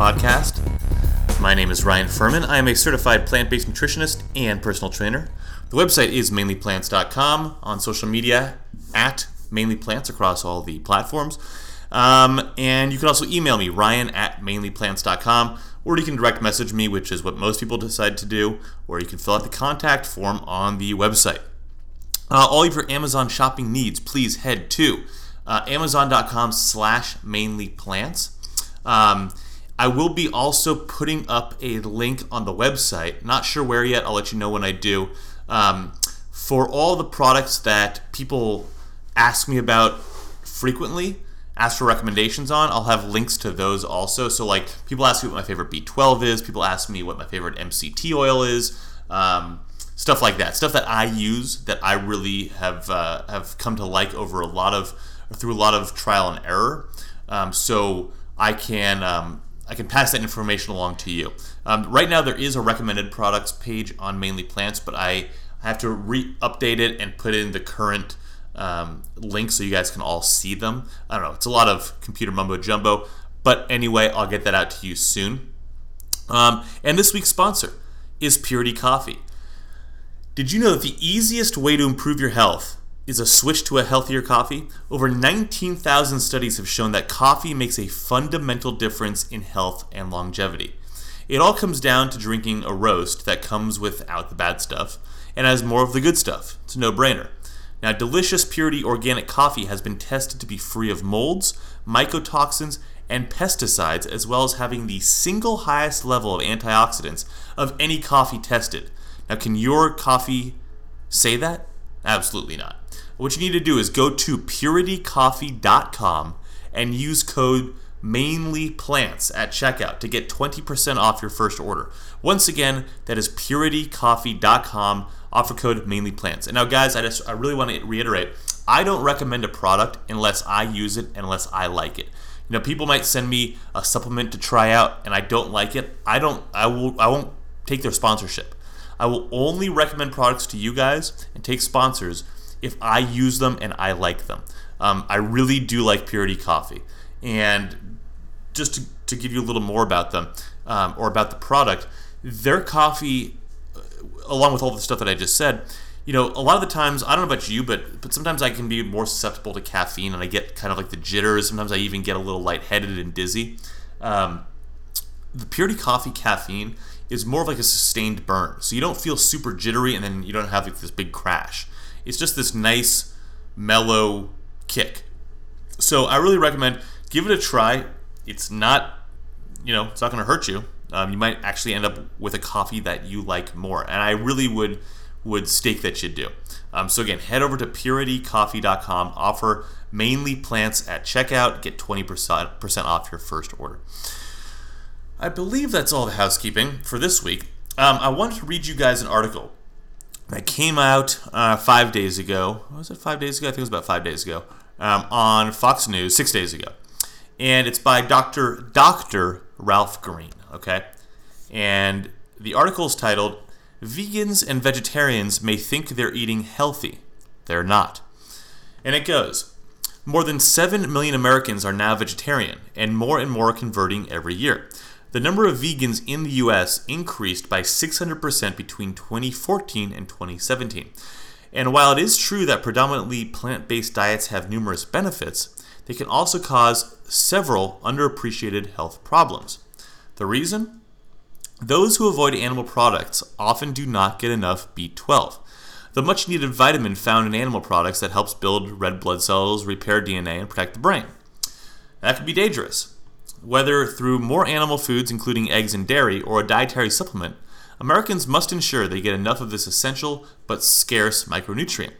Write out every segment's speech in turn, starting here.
Podcast. My name is Ryan Furman. I am a certified plant based nutritionist and personal trainer. The website is mainlyplants.com. On social media, at mainlyplants across all the platforms. Um, and you can also email me, ryan at mainlyplants.com, or you can direct message me, which is what most people decide to do, or you can fill out the contact form on the website. Uh, all of your Amazon shopping needs, please head to uh, amazon.com slash mainlyplants. Um, I will be also putting up a link on the website. Not sure where yet. I'll let you know when I do. Um, for all the products that people ask me about frequently, ask for recommendations on, I'll have links to those also. So, like, people ask me what my favorite B12 is, people ask me what my favorite MCT oil is, um, stuff like that. Stuff that I use that I really have uh, have come to like over a lot of through a lot of trial and error. Um, so I can um, I can pass that information along to you. Um, right now, there is a recommended products page on Mainly Plants, but I have to re-update it and put in the current um, link so you guys can all see them. I don't know. It's a lot of computer mumbo jumbo, but anyway, I'll get that out to you soon. Um, and this week's sponsor is Purity Coffee. Did you know that the easiest way to improve your health is a switch to a healthier coffee? Over 19,000 studies have shown that coffee makes a fundamental difference in health and longevity. It all comes down to drinking a roast that comes without the bad stuff and has more of the good stuff. It's a no brainer. Now, delicious purity organic coffee has been tested to be free of molds, mycotoxins, and pesticides, as well as having the single highest level of antioxidants of any coffee tested. Now, can your coffee say that? Absolutely not. What you need to do is go to puritycoffee.com and use code mainlyplants at checkout to get 20% off your first order. Once again, that is puritycoffee.com, offer code mainlyplants. And now guys, I just I really want to reiterate, I don't recommend a product unless I use it unless I like it. You know, people might send me a supplement to try out and I don't like it. I don't I will I won't take their sponsorship. I will only recommend products to you guys and take sponsors if I use them and I like them. Um, I really do like Purity Coffee. And just to, to give you a little more about them um, or about the product, their coffee, uh, along with all the stuff that I just said, you know, a lot of the times, I don't know about you, but but sometimes I can be more susceptible to caffeine, and I get kind of like the jitters. Sometimes I even get a little lightheaded and dizzy. Um, the Purity Coffee caffeine is more of like a sustained burn, so you don't feel super jittery, and then you don't have like this big crash. It's just this nice, mellow kick. So I really recommend give it a try. It's not, you know, it's not going to hurt you. Um, you might actually end up with a coffee that you like more, and I really would would stake that you do. Um, so again, head over to puritycoffee.com. Offer mainly plants at checkout. Get 20% off your first order. I believe that's all the housekeeping for this week. Um, I wanted to read you guys an article that came out uh, five days ago. Was it five days ago? I think it was about five days ago um, on Fox News, six days ago, and it's by Doctor Doctor Ralph Green. Okay, and the article is titled "Vegans and Vegetarians May Think They're Eating Healthy, They're Not," and it goes. More than 7 million Americans are now vegetarian, and more and more are converting every year. The number of vegans in the US increased by 600% between 2014 and 2017. And while it is true that predominantly plant based diets have numerous benefits, they can also cause several underappreciated health problems. The reason? Those who avoid animal products often do not get enough B12, the much needed vitamin found in animal products that helps build red blood cells, repair DNA, and protect the brain. That can be dangerous. Whether through more animal foods, including eggs and dairy, or a dietary supplement, Americans must ensure they get enough of this essential but scarce micronutrient.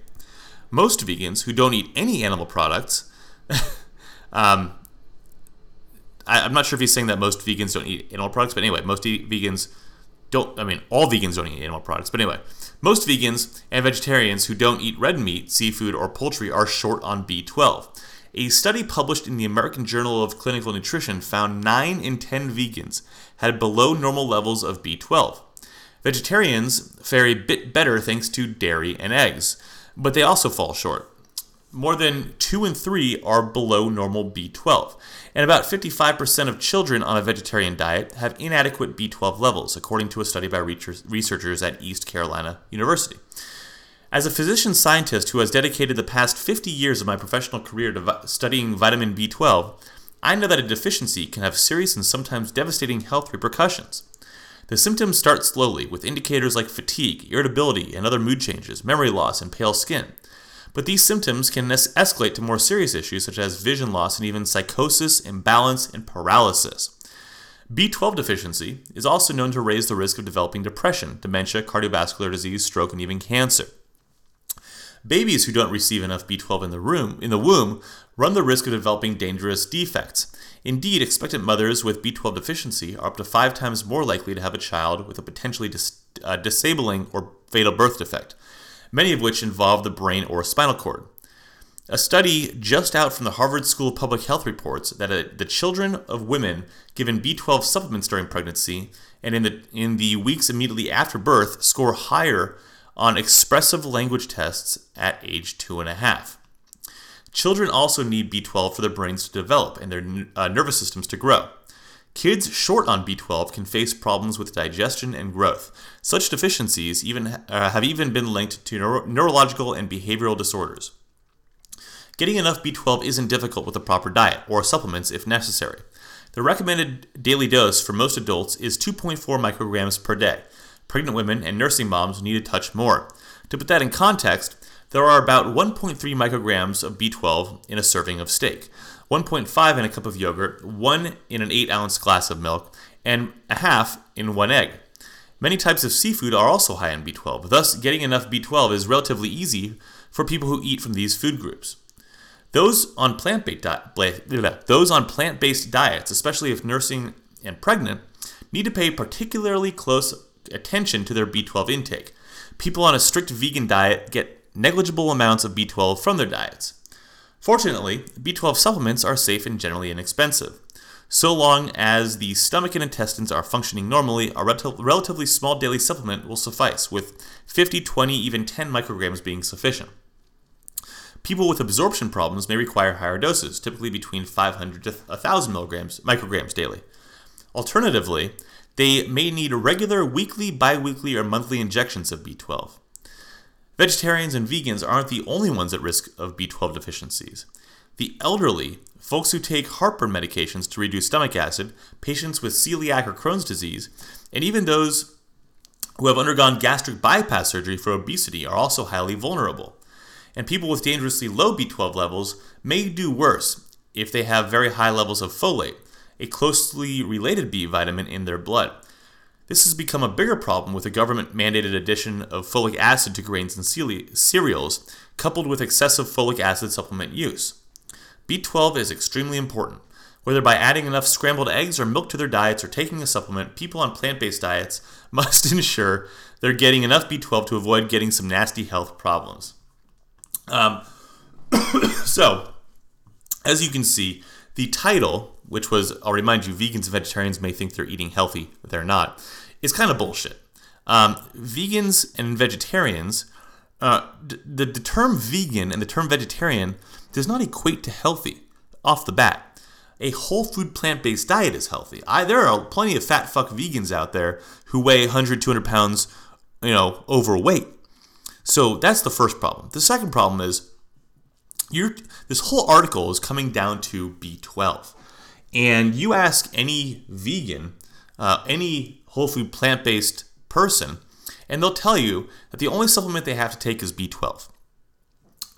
Most vegans who don't eat any animal products, um, I, am not sure if he's saying that most vegans don't eat animal products, but anyway, most e- vegans don't, I mean, all vegans don't eat animal products, but anyway, most vegans and vegetarians who don't eat red meat, seafood, or poultry are short on B12. A study published in the American Journal of Clinical Nutrition found 9 in 10 vegans had below normal levels of B12. Vegetarians fare a bit better thanks to dairy and eggs, but they also fall short. more than two in three are below normal B12. And about 55% of children on a vegetarian diet have inadequate B12 levels, according to a study by researchers at East Carolina University. As a physician scientist who has dedicated the past 50 years of my professional career to studying vitamin B12, I know that a deficiency can have serious and sometimes devastating health repercussions. The symptoms start slowly, with indicators like fatigue, irritability, and other mood changes, memory loss, and pale skin. But these symptoms can es- escalate to more serious issues such as vision loss and even psychosis, imbalance, and paralysis. B12 deficiency is also known to raise the risk of developing depression, dementia, cardiovascular disease, stroke, and even cancer. Babies who don't receive enough B12 in the room in the womb run the risk of developing dangerous defects. Indeed, expectant mothers with B12 deficiency are up to five times more likely to have a child with a potentially dis- uh, disabling or fatal birth defect many of which involve the brain or spinal cord. A study just out from the Harvard School of Public Health reports that uh, the children of women given B12 supplements during pregnancy and in the, in the weeks immediately after birth score higher on expressive language tests at age two and a half. Children also need B12 for their brains to develop and their uh, nervous systems to grow. Kids short on B12 can face problems with digestion and growth. Such deficiencies even uh, have even been linked to neuro- neurological and behavioral disorders. Getting enough B12 isn't difficult with a proper diet or supplements if necessary. The recommended daily dose for most adults is 2.4 micrograms per day. Pregnant women and nursing moms need a touch more. To put that in context, there are about 1.3 micrograms of B12 in a serving of steak. 1.5 in a cup of yogurt, 1 in an 8 ounce glass of milk, and a half in one egg. Many types of seafood are also high in B12, thus, getting enough B12 is relatively easy for people who eat from these food groups. Those on plant-based di- those on plant-based diets, especially if nursing and pregnant, need to pay particularly close attention to their B12 intake. People on a strict vegan diet get negligible amounts of B12 from their diets. Fortunately, B12 supplements are safe and generally inexpensive. So long as the stomach and intestines are functioning normally, a relatively small daily supplement will suffice, with 50, 20, even 10 micrograms being sufficient. People with absorption problems may require higher doses, typically between 500 to 1,000 milligrams, micrograms daily. Alternatively, they may need regular weekly, biweekly, or monthly injections of B12. Vegetarians and vegans aren't the only ones at risk of B12 deficiencies. The elderly, folks who take heartburn medications to reduce stomach acid, patients with celiac or Crohn's disease, and even those who have undergone gastric bypass surgery for obesity are also highly vulnerable. And people with dangerously low B12 levels may do worse if they have very high levels of folate, a closely related B vitamin in their blood. This has become a bigger problem with the government mandated addition of folic acid to grains and cereals, coupled with excessive folic acid supplement use. B12 is extremely important. Whether by adding enough scrambled eggs or milk to their diets or taking a supplement, people on plant based diets must ensure they're getting enough B12 to avoid getting some nasty health problems. Um, so, as you can see, the title, which was, I'll remind you, vegans and vegetarians may think they're eating healthy, but they're not, is kind of bullshit. Um, vegans and vegetarians, uh, the, the term vegan and the term vegetarian does not equate to healthy off the bat. A whole food plant based diet is healthy. I, there are plenty of fat fuck vegans out there who weigh 100, 200 pounds, you know, overweight. So that's the first problem. The second problem is you're, this whole article is coming down to B12. And you ask any vegan, uh, any whole food plant based person, and they'll tell you that the only supplement they have to take is B12.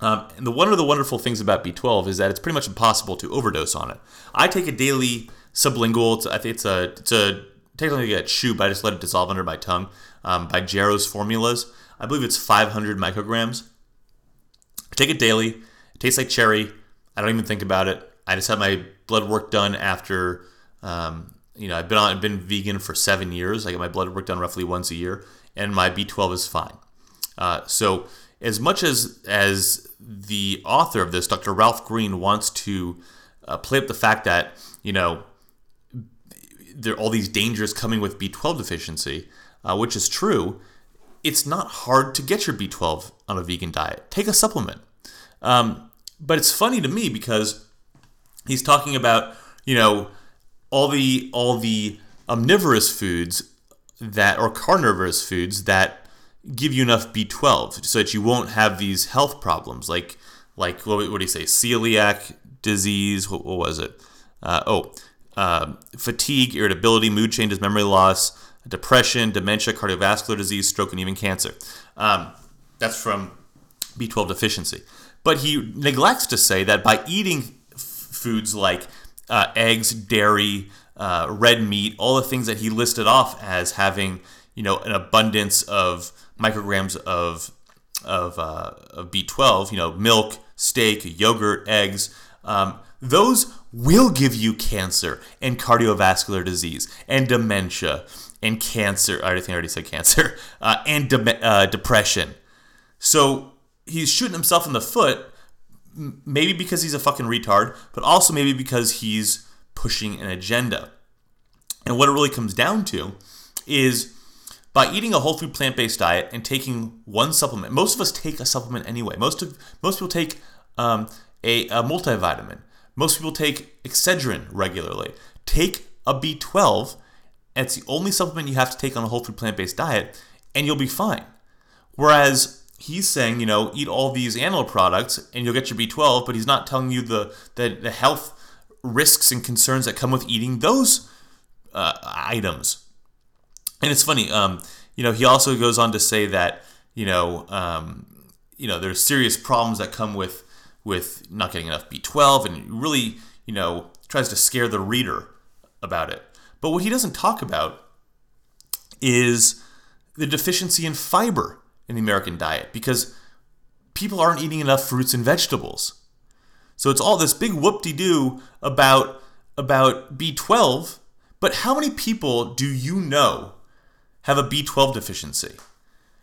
Um, and the, one of the wonderful things about B12 is that it's pretty much impossible to overdose on it. I take a daily sublingual. It's, I think it's a it's a technically a chew, but I just let it dissolve under my tongue um, by Jarrow's formulas. I believe it's 500 micrograms. I take it daily. It tastes like cherry. I don't even think about it. I just had my blood work done after um, you know, I've been on, I've been vegan for seven years. I get my blood work done roughly once a year, and my B12 is fine. Uh, so, as much as as the author of this, Dr. Ralph Green, wants to uh, play up the fact that you know there are all these dangers coming with B12 deficiency, uh, which is true. It's not hard to get your B12 on a vegan diet. Take a supplement. Um, but it's funny to me because he's talking about you know all the all the omnivorous foods that or carnivorous foods that give you enough B12 so that you won't have these health problems. Like like what, what do you say? Celiac disease? What, what was it? Uh, oh uh, fatigue irritability mood changes memory loss depression dementia cardiovascular disease stroke and even cancer. Um, that's from b12 deficiency. But he neglects to say that by eating foods like uh, eggs dairy uh, red meat all the things that he listed off as having you know an abundance of micrograms of of, uh, of B12, you know, milk, steak, yogurt, eggs, um, those will give you cancer and cardiovascular disease and dementia and cancer. I think I already said cancer uh, and de- uh, depression. So he's shooting himself in the foot, maybe because he's a fucking retard, but also maybe because he's pushing an agenda. And what it really comes down to is by eating a whole food plant based diet and taking one supplement. Most of us take a supplement anyway. Most of most people take um, a, a multivitamin. Most people take Excedrin regularly. Take a B12. It's the only supplement you have to take on a whole food plant based diet, and you'll be fine. Whereas he's saying, you know, eat all these animal products and you'll get your B12, but he's not telling you the the, the health risks and concerns that come with eating those uh, items. And it's funny, um, you know, he also goes on to say that, you know, um, you know, there's serious problems that come with with not getting enough B12, and really, you know, tries to scare the reader about it. But what he doesn't talk about is the deficiency in fiber in the American diet because people aren't eating enough fruits and vegetables. So it's all this big whoop-de-doo about about B12, but how many people do you know have a B12 deficiency?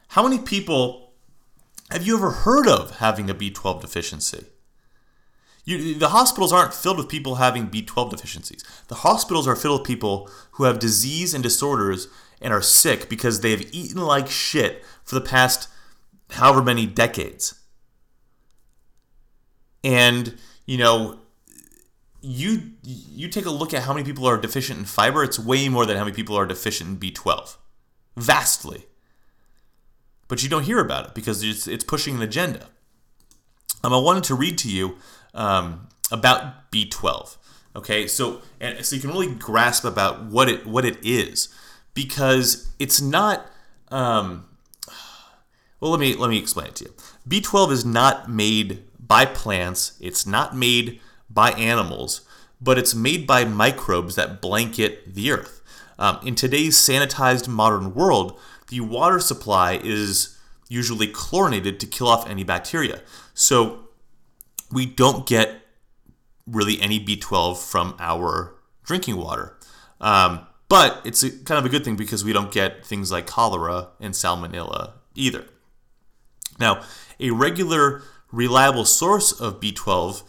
How many people have you ever heard of having a B12 deficiency? You, the hospitals aren't filled with people having B12 deficiencies. The hospitals are filled with people who have disease and disorders and are sick because they have eaten like shit for the past however many decades. And, you know, you you take a look at how many people are deficient in fiber, it's way more than how many people are deficient in B12 vastly. But you don't hear about it because it's, it's pushing an agenda. Um, I wanted to read to you um, about B12. Okay, so and so you can really grasp about what it what it is because it's not. Um, well, let me let me explain it to you. B12 is not made by plants. It's not made by animals, but it's made by microbes that blanket the earth. Um, in today's sanitized modern world, the water supply is usually chlorinated to kill off any bacteria. So we don't get really any B12 from our drinking water. Um, but it's a, kind of a good thing because we don't get things like cholera and salmonella either. Now, a regular, reliable source of B12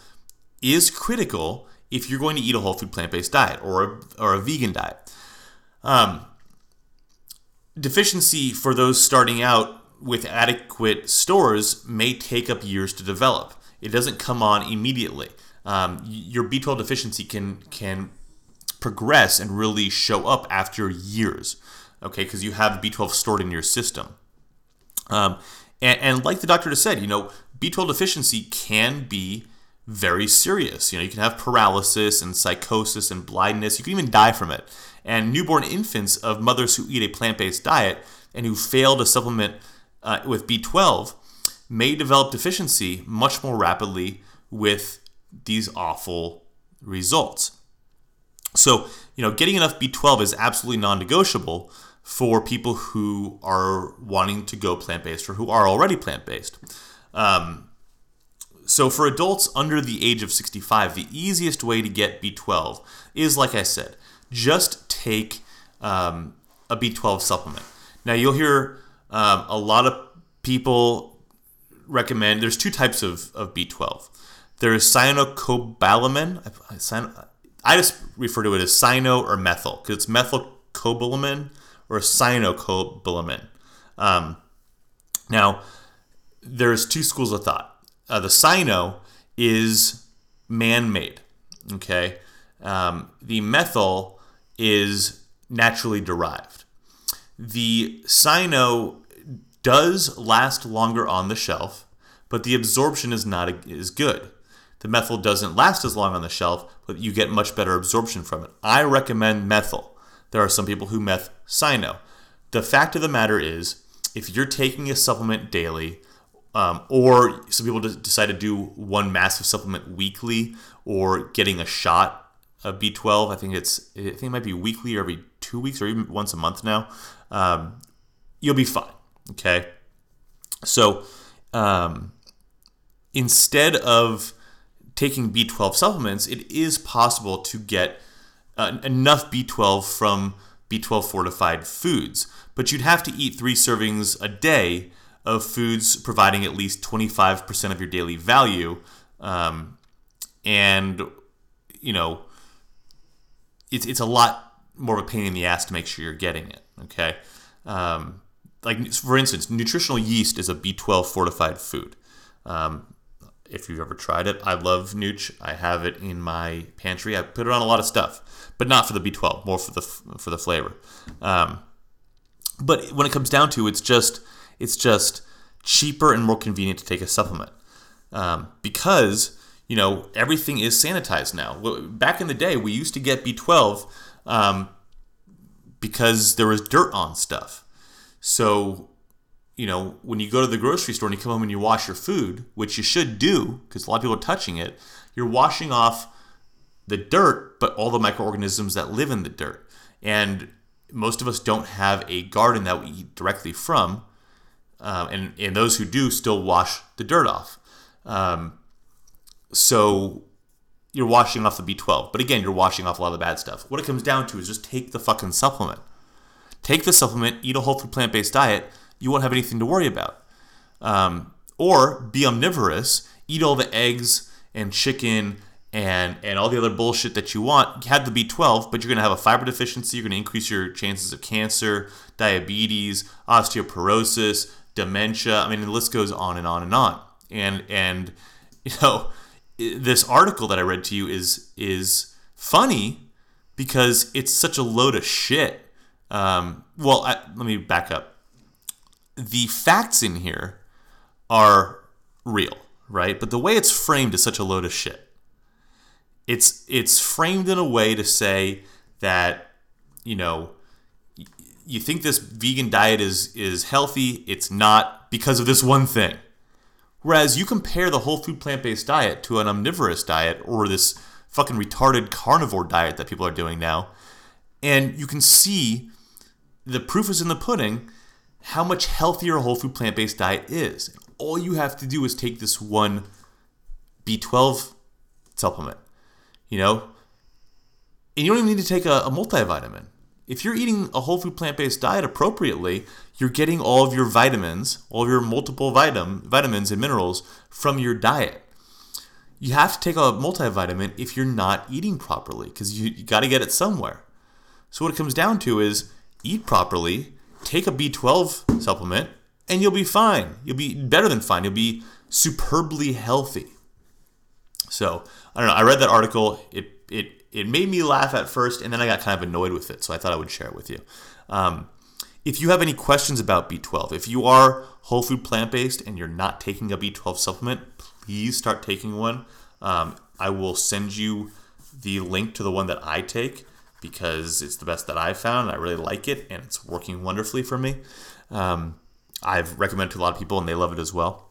is critical if you're going to eat a whole food plant based diet or a, or a vegan diet. Um, deficiency for those starting out with adequate stores may take up years to develop. It doesn't come on immediately. Um, your B12 deficiency can can progress and really show up after years, okay? Because you have B12 stored in your system. Um, and, and like the doctor just said, you know, B12 deficiency can be very serious. You know, you can have paralysis and psychosis and blindness. You can even die from it and newborn infants of mothers who eat a plant based diet and who fail to supplement uh, with B12 may develop deficiency much more rapidly with these awful results. So, you know, getting enough B12 is absolutely non negotiable for people who are wanting to go plant based or who are already plant based. Um, so, for adults under the age of 65, the easiest way to get B12 is, like I said, just take um, a B12 supplement. Now, you'll hear um, a lot of people recommend there's two types of, of B12. There's cyanocobalamin. I just refer to it as cyano or methyl because it's methylcobalamin or cyanocobalamin. Um, now, there's two schools of thought. Uh, the cyano is man made. Okay. Um, the methyl is naturally derived. The cyano does last longer on the shelf, but the absorption is not as good. The methyl doesn't last as long on the shelf, but you get much better absorption from it. I recommend methyl. There are some people who meth cyano. The fact of the matter is, if you're taking a supplement daily, um, or some people decide to do one massive supplement weekly, or getting a shot of B12. I think it's I think it might be weekly or every two weeks or even once a month now. Um, you'll be fine. Okay, so um, instead of taking B12 supplements, it is possible to get uh, enough B12 from B12 fortified foods, but you'd have to eat three servings a day of foods providing at least 25% of your daily value. Um, and, you know, it's, it's a lot more of a pain in the ass to make sure you're getting it. Okay. Um, like, for instance, nutritional yeast is a B12 fortified food. Um, if you've ever tried it. I love Nooch. I have it in my pantry. I put it on a lot of stuff, but not for the B12, more for the for the flavor. Um, but when it comes down to, it's just it's just cheaper and more convenient to take a supplement um, because you know everything is sanitized now. Back in the day, we used to get B12 um, because there was dirt on stuff. So you know, when you go to the grocery store and you come home and you wash your food, which you should do because a lot of people are touching it, you're washing off the dirt, but all the microorganisms that live in the dirt. And most of us don't have a garden that we eat directly from. Um, and, and those who do still wash the dirt off. Um, so you're washing off the B12. But again, you're washing off a lot of the bad stuff. What it comes down to is just take the fucking supplement. Take the supplement, eat a whole food plant based diet, you won't have anything to worry about. Um, or be omnivorous, eat all the eggs and chicken and and all the other bullshit that you want. Have the B12, but you're gonna have a fiber deficiency. You're gonna increase your chances of cancer, diabetes, osteoporosis, dementia. I mean, the list goes on and on and on. And and you know, this article that I read to you is is funny because it's such a load of shit. Um, well, I, let me back up the facts in here are real, right? But the way it's framed is such a load of shit. It's it's framed in a way to say that you know you think this vegan diet is is healthy, it's not because of this one thing. Whereas you compare the whole food plant-based diet to an omnivorous diet or this fucking retarded carnivore diet that people are doing now, and you can see the proof is in the pudding how much healthier a whole food plant based diet is. All you have to do is take this one B12 supplement, you know, and you don't even need to take a, a multivitamin. If you're eating a whole food plant based diet appropriately, you're getting all of your vitamins, all of your multiple vitam- vitamins and minerals from your diet. You have to take a multivitamin if you're not eating properly because you, you got to get it somewhere. So, what it comes down to is eat properly, take a B12 supplement and you'll be fine. You'll be better than fine. You'll be superbly healthy. So, I don't know. I read that article. It, it, it made me laugh at first, and then I got kind of annoyed with it. So, I thought I would share it with you. Um, if you have any questions about B12, if you are whole food plant based and you're not taking a B12 supplement, please start taking one. Um, I will send you the link to the one that I take because it's the best that I've found. I really like it, and it's working wonderfully for me. Um, I've recommended to a lot of people, and they love it as well.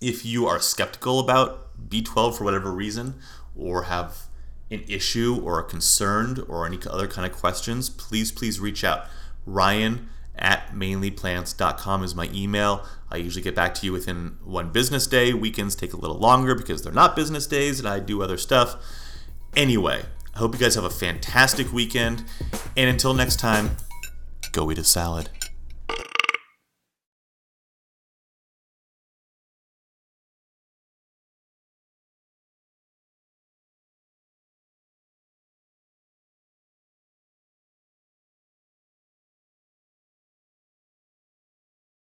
If you are skeptical about B12 for whatever reason, or have an issue or a concern or any other kind of questions, please, please reach out. Ryan at mainlyplants.com is my email. I usually get back to you within one business day. Weekends take a little longer because they're not business days and I do other stuff. Anyway, I hope you guys have a fantastic weekend. And until next time, go eat a salad.